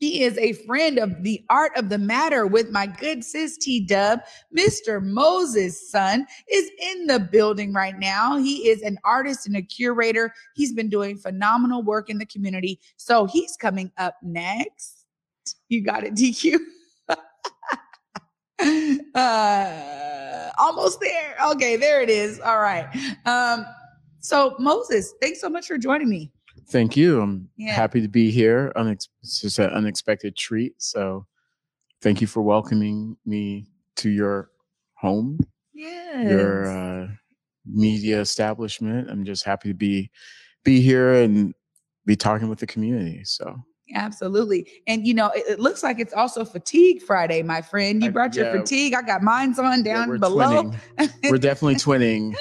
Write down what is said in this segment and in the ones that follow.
he is a friend of the art of the matter with my good sis T Dub. Mr. Moses Sun is in the building right now. He is an artist and a curator. He's been doing phenomenal work in the community. So he's coming up next. You got it, DQ. uh, almost there. Okay, there it is. All right. Um, so Moses, thanks so much for joining me. Thank you. I'm Yeah. happy to be here. Unex- it's just an unexpected treat. So thank you for welcoming me to your home, Yes. your uh, media establishment. I'm just happy to be be here and be talking with the community. So Absolutely. And you know, it, it looks like it's also fatigue Friday, my friend. You I- brought your yeah. fatigue. I got mine's on yeah, down we're below. twinning. we're definitely twinning.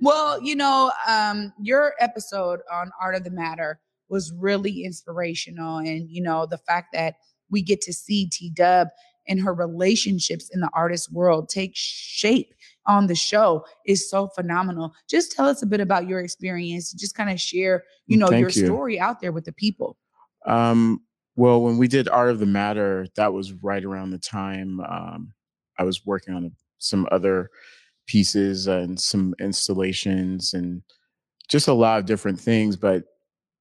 well, you know, um, your episode on Art of the Matter was really inspirational. And, you know, the fact that we get to see T Dub and her relationships in the artist world take shape on the show is so phenomenal. Just tell us a bit about your experience. Just kind of share, you know, Thank your you. story out there with the people. Um, well, when we did Art of the Matter, that was right around the time um, I was working on some other pieces and some installations and just a lot of different things. But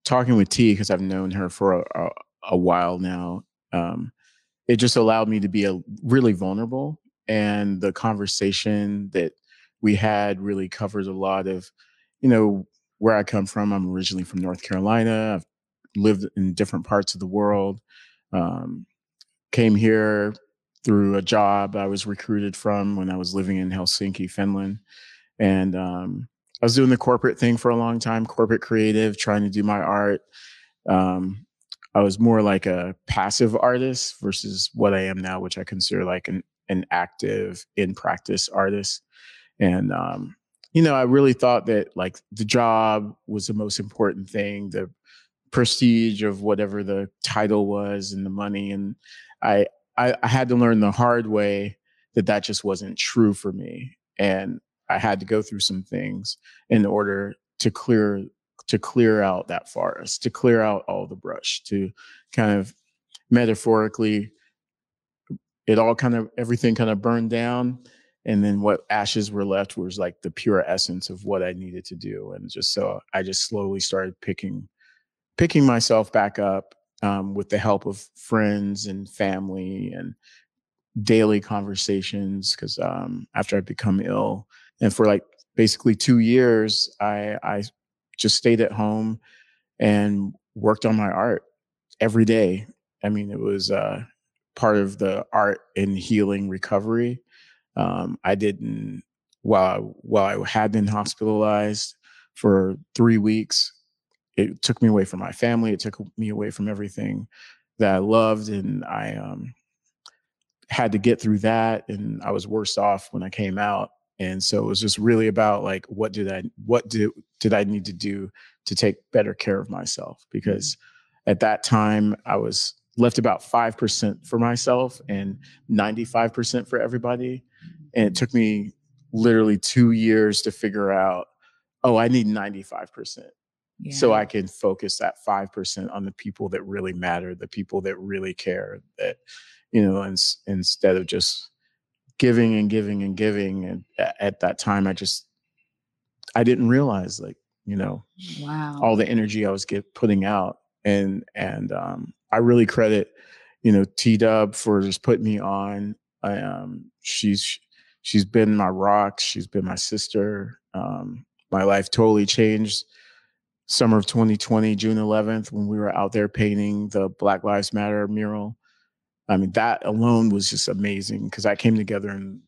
talking with T, because I've known her for a, a, a while now, um, it just allowed me to be a, really vulnerable. And the conversation that we had really covers a lot of, you know, where I come from. I'm originally from North Carolina. I've lived in different parts of the world. Um, came here through a job I was recruited from when I was living in Helsinki, Finland, and um, I was doing the corporate thing for a long time, corporate creative, trying to do my art. Um, I was more like a passive artist versus what I am now, which I consider like an an active, in practice artist. And um, you know, I really thought that like the job was the most important thing, the prestige of whatever the title was and the money. And I, I, I had to learn the hard way that that just wasn't true for me. And I had to go through some things in order to clear to clear out that forest, to clear out all the brush, to kind of metaphorically, it all kind of everything kind of burned down and then what ashes were left was like the pure essence of what i needed to do and just so i just slowly started picking picking myself back up um, with the help of friends and family and daily conversations because um, after i become ill and for like basically two years i i just stayed at home and worked on my art every day i mean it was uh, part of the art and healing recovery um, I didn't while while I had been hospitalized for three weeks. It took me away from my family. It took me away from everything that I loved, and I um, had to get through that. And I was worse off when I came out. And so it was just really about like, what did I, what did did I need to do to take better care of myself? Because at that time, I was left about five percent for myself and ninety five percent for everybody and it took me literally two years to figure out oh i need 95% so Yeah. i can focus that 5% on the people that really matter the people that really care that you know and, instead of just giving and giving and giving and at that time i just i didn't realize like you know wow. all the energy I was get putting out. And and um, I really credit, you know, T Dub for just putting me on. I um she's she's been my rock, she's been my sister. Um, my life totally changed summer of 2020, June 11th, when we were out there painting the Black Lives Matter mural. I mean, that alone was just amazing because I came together in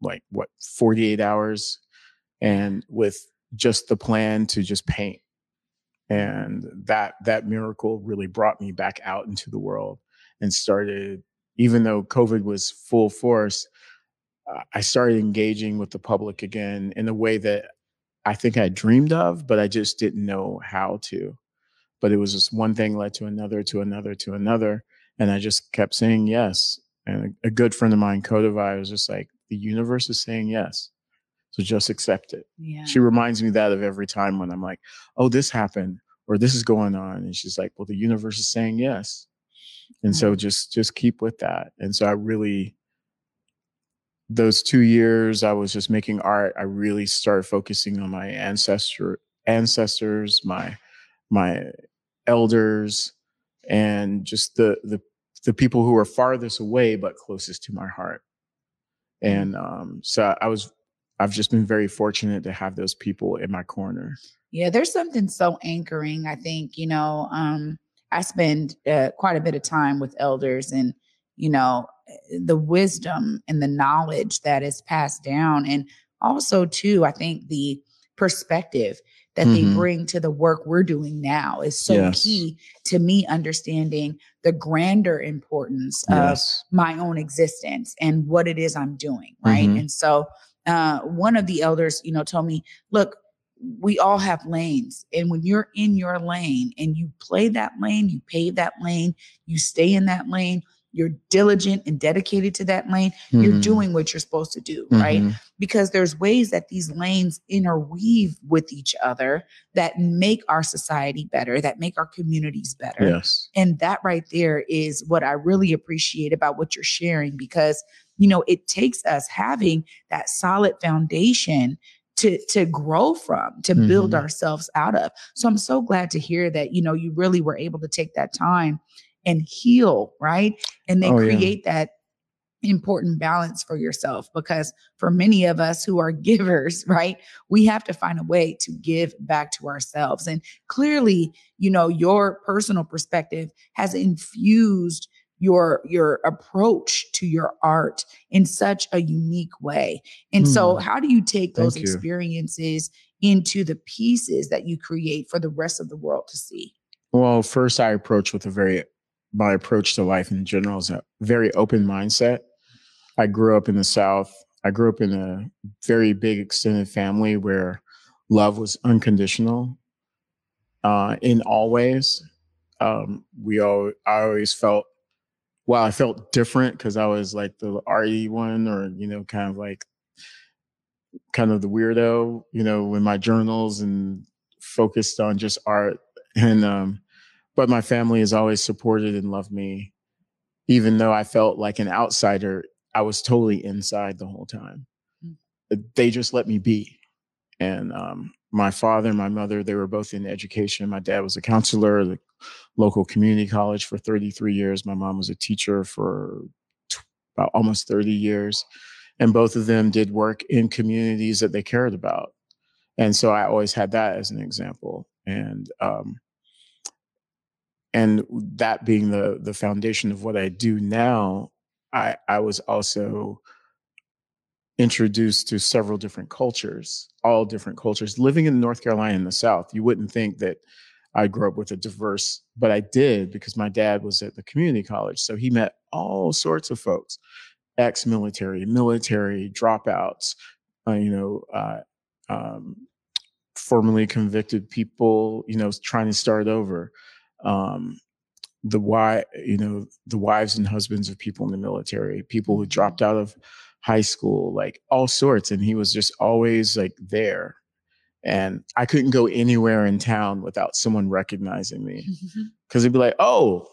like what 48 hours and with just the plan to just paint and that that miracle really brought me back out into the world and started, even though COVID was full force, I started engaging with the public again in a way that I think I dreamed of, but I just didn't know how to. But it was just one thing led to another, to another, to another. And I just kept saying yes. And a, a good friend of mine, Kodavai, was just like, the universe is saying yes. So just accept it. Yeah. She reminds me that of every time when I'm like, oh, this happened or this is going on. And she's like, well, the universe is saying yes. And hmm. so just just keep with that. And so I really those two years I was just making art, I really started focusing on my ancestor ancestors, my my elders, and just the the the people who were farthest away but closest to my heart. And um, so I was I've just been very fortunate to have those people in my corner. Yeah, there's something so anchoring. I think, you know, um, I spend uh, quite a bit of time with elders and, you know, the wisdom and the knowledge that is passed down. And also, too, I think the perspective that they Mhm. bring to the work we're doing now is so Yes. key to me understanding the grander importance of my own existence and what it is I'm doing. Right. Mhm. And so uh, one of the elders, you know, told me, look, we all have lanes. And when you're in your lane and you play that lane, you pave that lane, you stay in that lane, you're diligent and dedicated to that lane, you're Mhm. doing what you're supposed to do. Right. Mhm. Because there's ways that these lanes interweave with each other that make our society better, that make our communities better. Yes. And that right there is what I really appreciate about what you're sharing because, you know, it takes us having that solid foundation to to grow from, to build Mhm. ourselves out of. So I'm so glad to hear that, you know, you really were able to take that time and heal, right? And then Oh, yeah. create that important balance for yourself because for many of us who are givers right we have to find a way to give back to ourselves and clearly you know your personal perspective has infused your your approach to your art in such a unique way and so Mm. how do you take those Thank you. experiences into the pieces that you create for the rest of the world to see Well, first I approach with a very my approach to life in general is a very open mindset. I grew up in the South. I grew up in a very big extended family where love was unconditional uh, in all ways. Um, we all I always felt well, I felt different because I was like the arty one or, you know, kind of like kind of the weirdo, you know, in my journals and focused on just art. And um, but my family has always supported and loved me, even though I felt like an outsider. I was totally inside the whole time. Mm. They just let me be. And um, my father and my mother, they were both in education. My dad was a counselor at the local community college for 33 years. My mom was a teacher for t- about almost 30 years. And both of them did work in communities that they cared about. And so I always had that as an example. And um, and that being the the foundation of what I do now, I I was also introduced to several different cultures, all different cultures. Living in North Carolina in the South, you wouldn't think that I grew up with a diverse, but I did because my dad was at the community college. So he met all sorts of folks, ex-military, military dropouts, uh, you know, uh, um, formerly convicted people, you know, trying to start over. Um, the why, you know, the wives and husbands of people in the military, people who dropped out of high school, like all sorts. And he was just always like there. And I couldn't go anywhere in town without someone recognizing me because they'd be like, oh,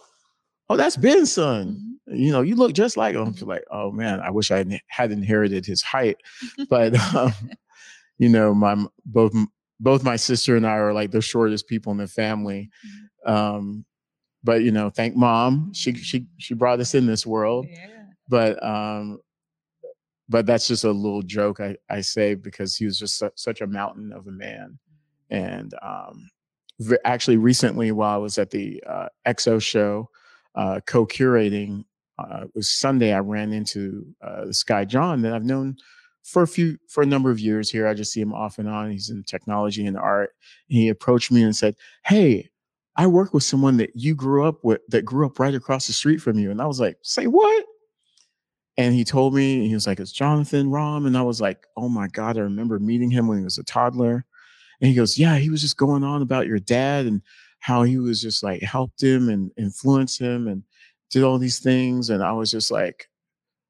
oh, that's Ben's son. You know, you look just like him. I'm like, oh man, I wish I had- had inherited his height. But, um, you know, my both both my sister and I are like the shortest people in the family. Um, but you know, thank mom. She she she brought us in this world. Yeah. But um but that's just a little joke i i say because he was just su- such a mountain of a man. And um v- actually recently while i was at the uh exo show uh co-curating uh it was sunday i ran into uh this guy john that i've known for a few for a number of years here. I just see him off and on. He's in technology and art. And he approached me and said hey I work with someone that you grew up with, that grew up right across the street from you. And I was like, say what? And he told me, he was like, it's Jonathan Rahm. And I was like, oh my God, I remember meeting him when he was a toddler. And he goes, yeah, he was just going on about your dad and how he was just like helped him and influenced him and did all these things. And I was just like,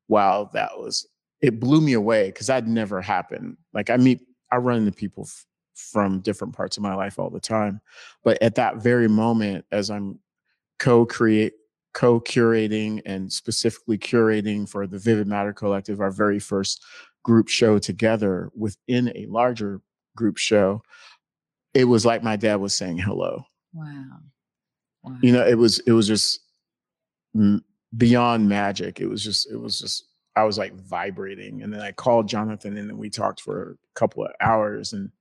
wow, that was, it blew me away because that never happened. Like I meet, I run into people from different parts of my life all the time. But at that very moment, as I'm co-create, co-curating and specifically curating for the Vivid Matter Collective, our very first group show together within a larger group show, it was like my dad was saying hello. Wow. wow. You know, it was it was just beyond magic. It was just it was just I was like vibrating, and then I called Jonathan, and then we talked for a couple of hours, and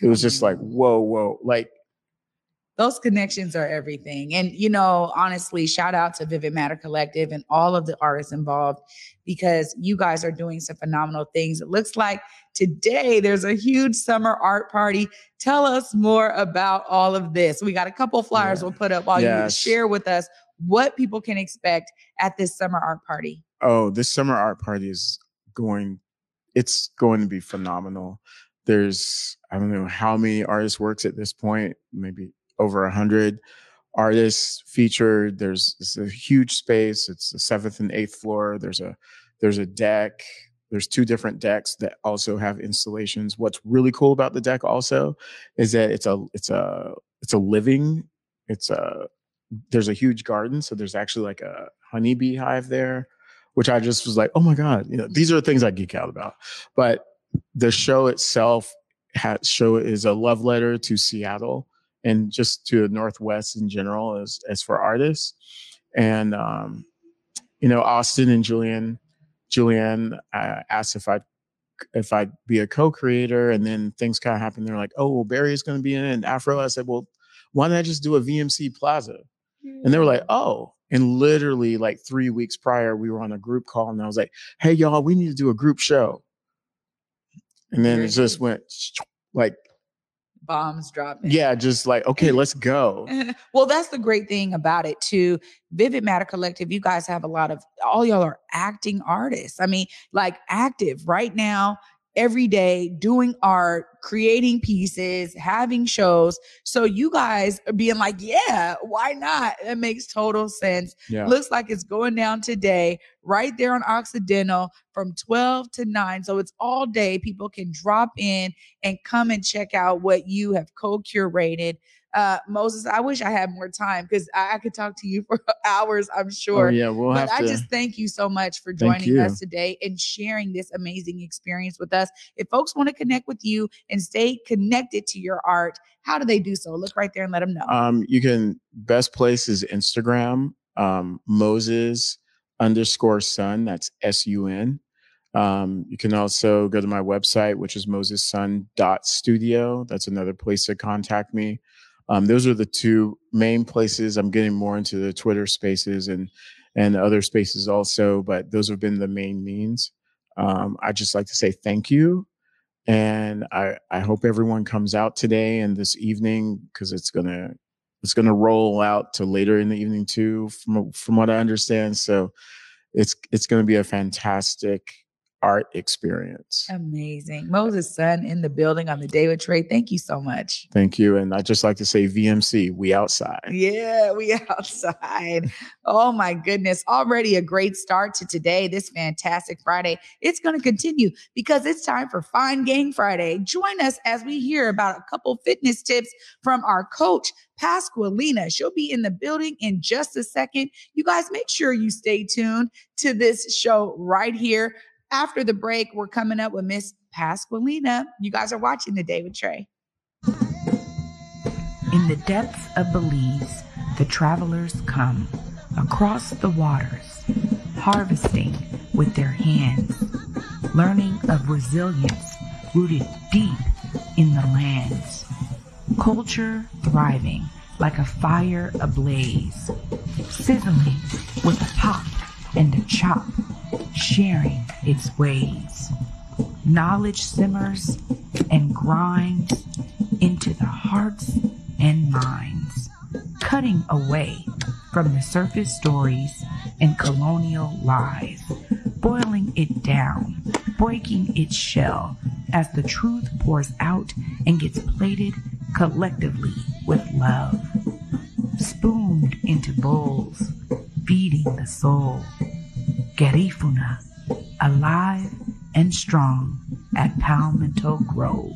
it was just like whoa, whoa, like those connections are everything. And, you know, honestly, shout out to Vivid Matter Collective and all of the artists involved because you guys are doing some phenomenal things. It looks like today there's a huge summer art party. Tell us more about all of this. We got a couple flyers yeah. we'll put up while yes. you share with us what people can expect at this summer art party. Oh, this summer art party is going, it's going to be phenomenal. There's, I don't know how many artists works at this point, maybe over a hundred artists featured. There's it's a huge space. It's the seventh and eighth floor. There's a there's a deck. There's two different decks that also have installations. What's really cool about the deck also is that it's a it's a it's a living. It's a there's a huge garden, so there's actually like a honeybee hive there, which I just was like, oh my god, you know, these are the things I geek out about. But the show itself has show is a love letter to Seattle and just to the Northwest in general as, as for artists. And, um, you know, Austin and Julian, Julian uh, asked if I'd, if I'd be a co-creator and then things kind of happened. They're like, oh, well, Barry is going to be in it. And Afro, I said, well, why don't I just do a VMC Plaza? And they were like, oh, and literally like three weeks prior, we were on a group call and I was like, hey, y'all, we need to do a group show. And then it just went like bombs dropping. Yeah, just like, okay, let's go. well, that's the great thing about it too. Vivid Matter Collective, you guys have a lot of all y'all are acting artists. I mean, like active right now every day doing art, creating pieces, having shows. So you guys are being like, yeah, why not? It makes total sense. Yeah. Looks like it's going down today, right there on Occidental from 12 to 9. So it's all day. People can drop in and come and check out what you have co-curated uh, Moses, I wish I had more time because I, I, could talk to you for hours, I'm oh, sure. Oh, yeah, we'll but have I just thank you so much for joining us today and sharing this amazing experience with us. If folks want to connect with you and stay connected to your art, how do they do so? Look right there and let them know. Um, you can best place is Instagram, um, Moses underscore sun. That's S U N. Um, you can also go to my website, which is mosessun.studio. That's another place to contact me. Um, those are the two main places. I'm getting more into the Twitter spaces and and other spaces also, but those have been the main means. Um, I just like to say thank you, and I I hope everyone comes out today and this evening because it's gonna it's gonna roll out to later in the evening too, from from what I understand. So it's it's gonna be a fantastic art experience. Amazing. Moses Sun in the building on the Day with Trey. Thank you so much. Thank you. And I just like to say VMC, we outside. Yeah, we outside. oh my goodness. Already a great start to today, this fantastic Friday. It's going to continue because it's time for Fine Gang Friday. Join us as we hear about a couple fitness tips from our coach, Pasqualina. She'll be in the building in just a second. You guys make sure you stay tuned to this show right here after the break, we're coming up with Miss Pasqualina. You guys are watching the Day with Trey. In the depths of Belize, the travelers come across the waters, harvesting with their hands, learning of resilience rooted deep in the lands, culture thriving like a fire ablaze, sizzling with a pop and a chop sharing its ways. Knowledge simmers and grinds into the hearts and minds. cutting away from the surface stories and colonial lies, boiling it down, breaking its shell as the truth pours out and gets plated collectively with love, spooned into bowls, feeding the soul. Garifuna, alive and strong at Palmetto Grove.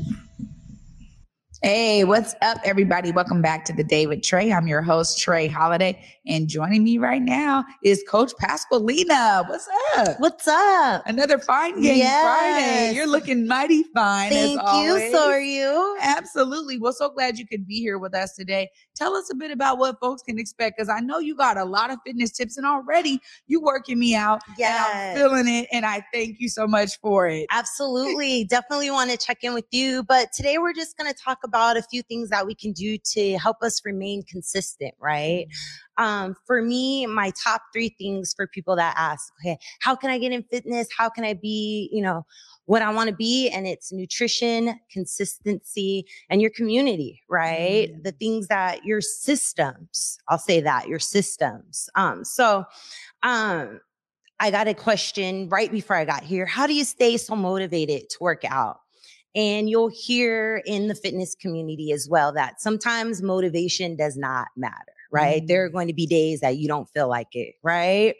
Hey, what's up, everybody? Welcome back to the Day with Trey. I'm your host, Trey Holiday, and joining me right now is Coach Pasqualina. What's up? What's up? Another Fine Gang Yes. Friday. You're looking mighty fine. Thank you. So are you? Absolutely. Well, so glad you could be here with us today. Tell us a bit about what folks can expect because I know you got a lot of fitness tips and already you working me out. Yeah. I'm feeling it. And I thank you so much for it. Absolutely. Definitely want to check in with you. But today we're just going to talk about a few things that we can do to help us remain consistent, right? Mm-hmm. Um, for me, my top three things for people that ask, okay, how can I get in fitness? How can I be, you know, what I want to be? And it's nutrition, consistency, and your community, right? The things that your systems, I'll say that, your systems. Um, so, um, I got a question right before I got here. How do you stay so motivated to work out? And you'll hear in the fitness community as well that sometimes motivation does not matter, right? There are going to be days that you don't feel like it, right?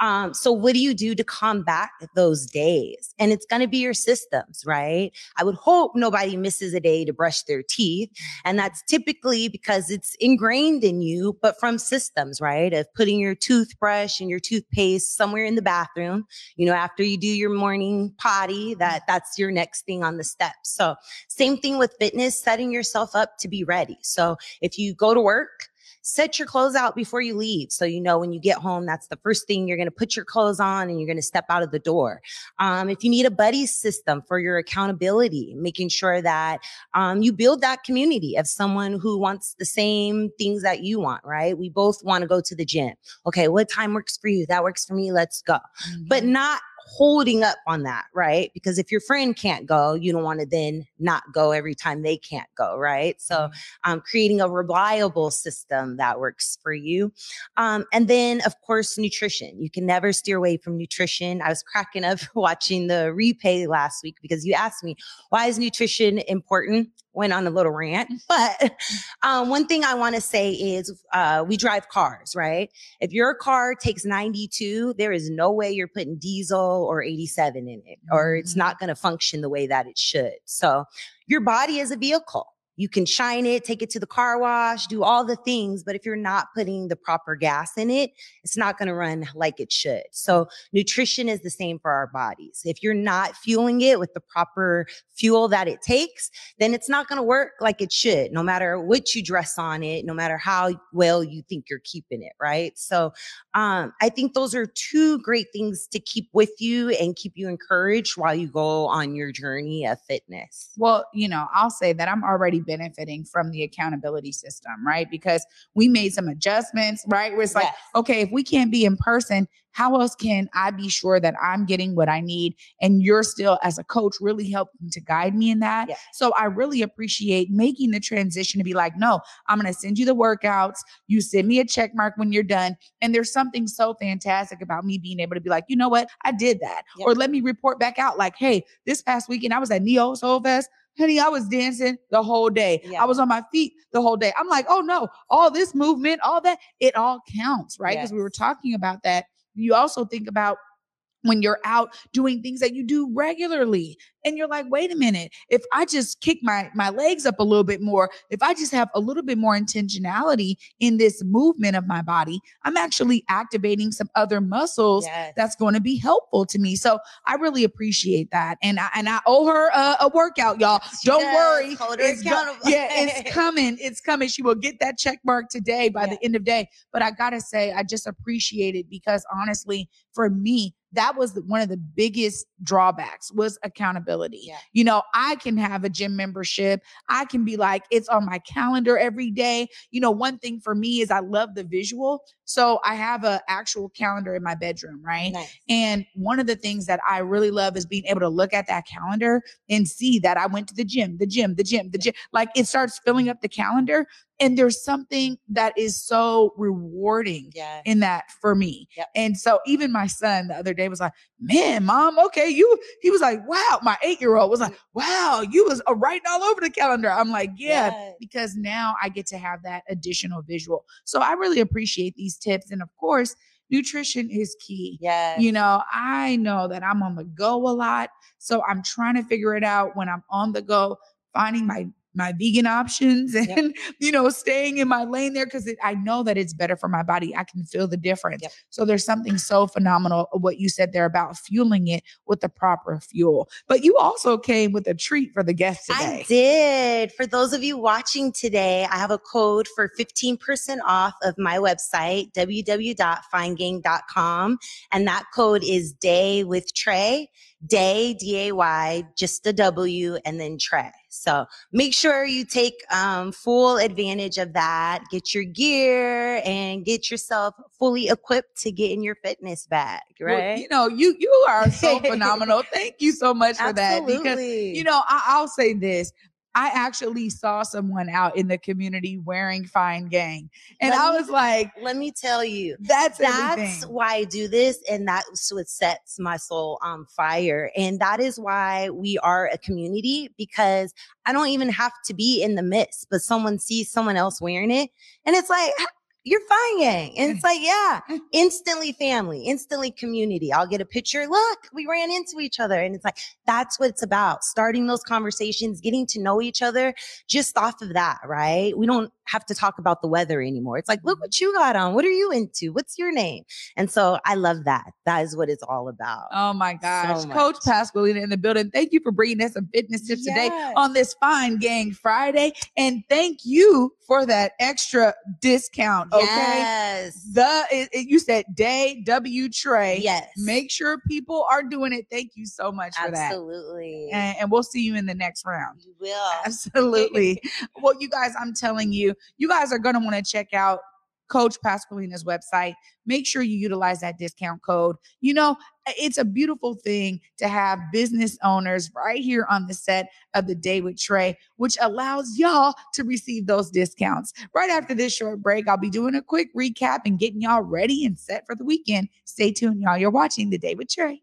Um, so what do you do to combat those days? And it's going to be your systems, right? I would hope nobody misses a day to brush their teeth. And that's typically because it's ingrained in you, but from systems, right? Of putting your toothbrush and your toothpaste somewhere in the bathroom, you know, after you do your morning potty, that that's your next thing on the steps. So same thing with fitness, setting yourself up to be ready. So if you go to work, set your clothes out before you leave. So you know when you get home, that's the first thing you're going to put your clothes on and you're going to step out of the door. Um, if you need a buddy system for your accountability, making sure that um, you build that community of someone who wants the same things that you want, right? We both want to go to the gym. Okay, what time works for you? That works for me. Let's go. But not holding up on that, right? Because if your friend can't go, you don't want to then not go every time they can't go, right? So, um, creating a reliable system that works for you. Um, and then, of course, nutrition. You can never steer away from nutrition. I was cracking up watching the replay last week because you asked me, why is nutrition important? Went on a little rant. But um, one thing I want to say is uh, we drive cars, right? If your car takes 92, there is no way you're putting diesel or 87 in it, or it's not going to function the way that it should. So your body is a vehicle. You can shine it, take it to the car wash, do all the things. But if you're not putting the proper gas in it, it's not going to run like it should. So nutrition is the same for our bodies. If you're not fueling it with the proper fuel that it takes, then it's not going to work like it should, no matter what you dress on it, no matter how well you think you're keeping it, right? So um, I think those are two great things to keep with you and keep you encouraged while you go on your journey of fitness. Well, you know, I'll say that I'm already benefiting from the accountability system, right? Because we made some adjustments, right? Where it's like, okay, if we can't be in person, how else can I be sure that I'm getting what I need? And you're still, as a coach, really helping to guide me in that. Yes. So I really appreciate making the transition to be like, no, I'm going to send you the workouts. You send me a check mark when you're done. And there's something so fantastic about me being able to be like, you know what? I did that. Yep. Or let me report back out like, hey, this past weekend I was at Neo Soul Fest. Honey, I was dancing the whole day. Yeah. I was on my feet the whole day. I'm like, oh no, all this movement, all that, it all counts, right? Because we were talking about that. You also think about when you're out doing things that you do regularly and you're like wait a minute if i just kick my my legs up a little bit more if i just have a little bit more intentionality in this movement of my body i'm actually activating some other muscles Yes. that's going to be helpful to me so i really appreciate that and i and i owe her a, a workout y'all She don't does. worry Hold her It's go- yeah it's coming it's coming she will get that check mark today by Yeah. the end of day but i gotta say i just appreciate it because honestly for me that was the- one of the biggest drawbacks was accountability Yeah. you know i can have a gym membership i can be like it's on my calendar every day you know one thing for me is i love the visual So I have an actual calendar in my bedroom, right? Nice. And one of the things that I really love is being able to look at that calendar and see that I went to the gym, the gym, the gym, the gym. Like it starts filling up the calendar. And there's something that is so rewarding Yeah. in that for me. Yep. And so even my son the other day was like, man, mom, okay, you, he was like, wow, my eight year old was like, wow, you was uh, writing all over the calendar. I'm like, yeah, Yes. because now I get to have that additional visual. So I really appreciate these tips. And of course, nutrition is key. Yeah. You know, I know that I'm on the go a lot. So I'm trying to figure it out when I'm on the go, finding my my vegan options and Yep. you know staying in my lane there because I know that it's better for my body. I can feel the difference. Yep. So there's something so phenomenal what you said there about fueling it with the proper fuel. But you also came with a treat for the guests today. I did. For those of you watching today, I have a code for 15% off of my website, www.finegang.com. And that code is day with Trey, day, D A Y, just a W, and then Trey. So make sure you take um, full advantage of that. Get your gear and get yourself fully equipped to get in your fitness Well, right? you know, you you are so phenomenal. Thank you so much for that. Because you know, I, I'll say this. I actually saw someone out in the community wearing Fine Gang. And Let I me- was like, Let me tell you, that's that's everything. why I do this, and that's what sets my soul on fire. And that is why we are a community because I don't even have to be in the midst, but someone sees someone else wearing it, and it's like, "Ah, you're fine, gang. And it's mm. like, yeah, mm. instantly family, instantly community. I'll get a picture. Look, we ran into each other. And it's like, that's what it's about. Starting those conversations, getting to know each other just off of that, right? We don't have to talk about the weather anymore. It's like, look mm-hmm. what you got on. What are you into? What's your name? And so I love that. That is what it's all about. Oh my gosh. So Coach. Pasqualina in the building. Thank you for bringing us some fitness tips today on this Fine Gang Friday. And thank you for that extra discount. Okay. Yes. The it, it- you said day W Trey. yes. Make sure people are doing it. Thank you so much for that. Absolutely. And, and we'll see you in the next round. you will. Absolutely. well, you guys, I'm telling you, you guys are going to want to check out Coach Pasqualina's website. Make sure you utilize that discount code. You know, it's a beautiful thing to have business owners right here on the set of the Day with Trey, which allows y'all to receive those discounts. Right after this short break, I'll be doing a quick recap and getting y'all ready and set for the weekend. Stay tuned, y'all. You're watching the Day with Trey.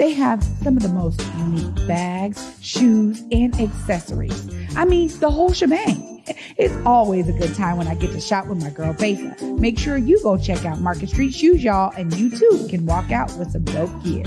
They have some of the most unique bags, shoes, and accessories. I mean, the whole shebang. It's always a good time when I get to shop with my girl Besa. Make sure you go check out Market Street Shoes, y'all, and you too can walk out with some dope gear.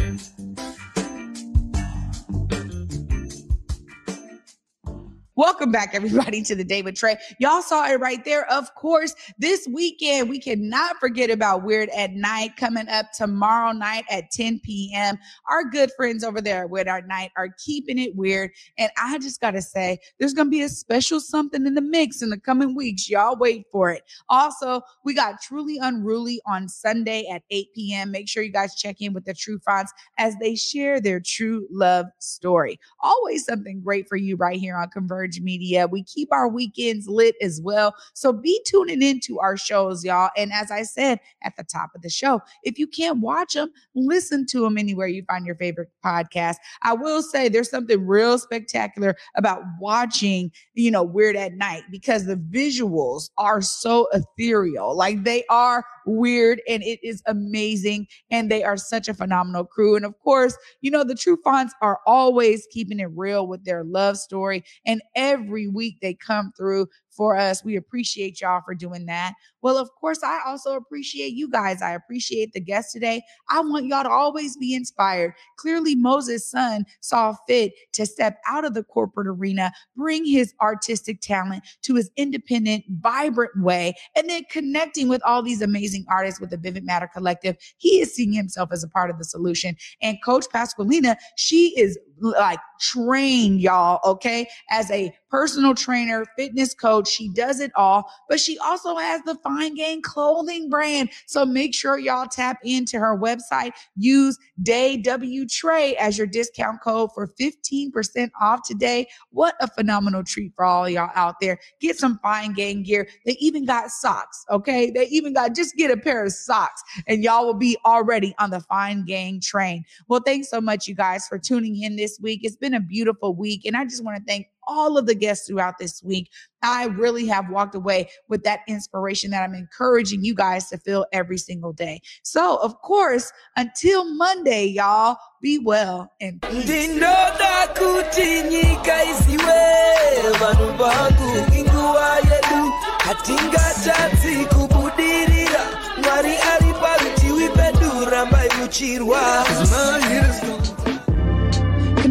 Welcome back, everybody, to the Day with Trey. Y'all saw it right there. Of course, this weekend, we cannot forget about Weird at Night coming up tomorrow night at 10 p.m. Our good friends over there Weird at Night are keeping it weird. And I just got to say, there's going to be a special something in the mix in the coming weeks. Y'all wait for it. Also, we got Truly Unruly on Sunday at 8 p.m. Make sure you guys check in with the True Fonts as they share their true love story. Always something great for you right here on Converge Media. We keep our weekends lit as well. So be tuning into our shows, y'all. And as I said at the top of the show, if you can't watch them, listen to them anywhere you find your favorite podcast. I will say there's something real spectacular about watching, you know, Weird at Night because the visuals are so ethereal. Like they are weird and it is amazing. And they are such a phenomenal crew. And of course, you know, the True Fonts are always keeping it real with their love story. And every week they come through for us. We appreciate y'all for doing that. Well, of course, I also appreciate you guys. I appreciate the guests today. I want y'all to always be inspired. Clearly, Moses Sun saw fit to step out of the corporate arena, bring his artistic talent to his independent, vibrant way, and then connecting with all these amazing artists with the Vivid Matter Collective. He is seeing himself as a part of the solution. And Coach Pasqualina, she is like trained, y'all, okay, as a personal trainer, fitness She does it all, but she also has the Fine Gang clothing brand. So make sure y'all tap into her website. Use Day W Trey as your discount code for 15% off today. What a phenomenal treat for all y'all out there. Get some Fine Gang gear. They even got socks, okay? They even got just get a pair of socks and y'all will be already on the Fine Gang train. Well, thanks so much, you guys, for tuning in this week. It's been a beautiful week, and I just want to thank all of the guests throughout this week. I really have walked away with that inspiration that I'm encouraging you guys to feel every single day. So, of course, until Monday, y'all, be well and peace.